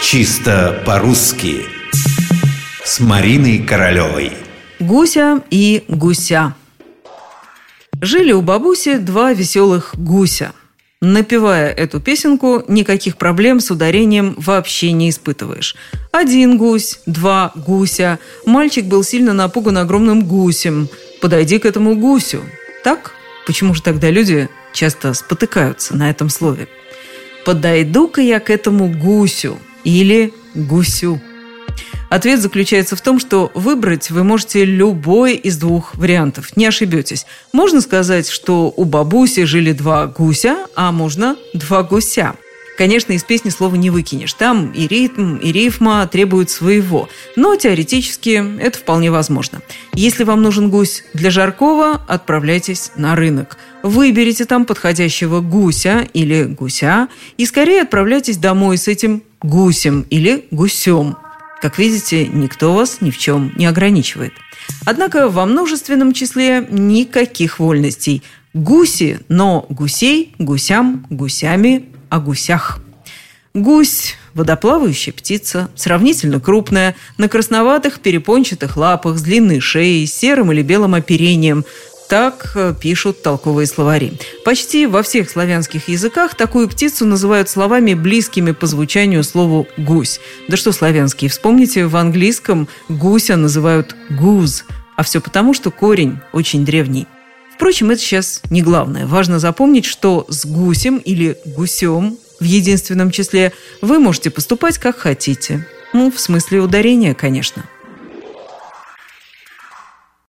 Чисто по-русски С Мариной Королевой Гуся и гуся Жили у бабуси два веселых гуся Напевая эту песенку, никаких проблем с ударением вообще не испытываешь. Один гусь, два гуся. Мальчик был сильно напуган огромным гусем. Подойди к этому гусю. Так? Почему же тогда люди часто спотыкаются на этом слове? Подойду-ка я к этому гусю или гусю. Ответ заключается в том, что выбрать вы можете любой из двух вариантов. Не ошибетесь. Можно сказать, что у бабуси жили два гуся, а можно два гуся. Конечно, из песни слова не выкинешь. Там и ритм, и рифма требуют своего. Но теоретически это вполне возможно. Если вам нужен гусь для жаркого, отправляйтесь на рынок. Выберите там подходящего гуся или гуся и скорее отправляйтесь домой с этим гусем или гусем. Как видите, никто вас ни в чем не ограничивает. Однако во множественном числе никаких вольностей. Гуси, но гусей, гусям, гусями, о гусях. Гусь – водоплавающая птица, сравнительно крупная, на красноватых перепончатых лапах, с длинной шеей, серым или белым оперением, так э, пишут толковые словари. Почти во всех славянских языках такую птицу называют словами, близкими по звучанию слову «гусь». Да что славянские, вспомните, в английском гуся называют «гуз», а все потому, что корень очень древний. Впрочем, это сейчас не главное. Важно запомнить, что с гусем или гусем в единственном числе вы можете поступать как хотите. Ну, в смысле ударения, конечно.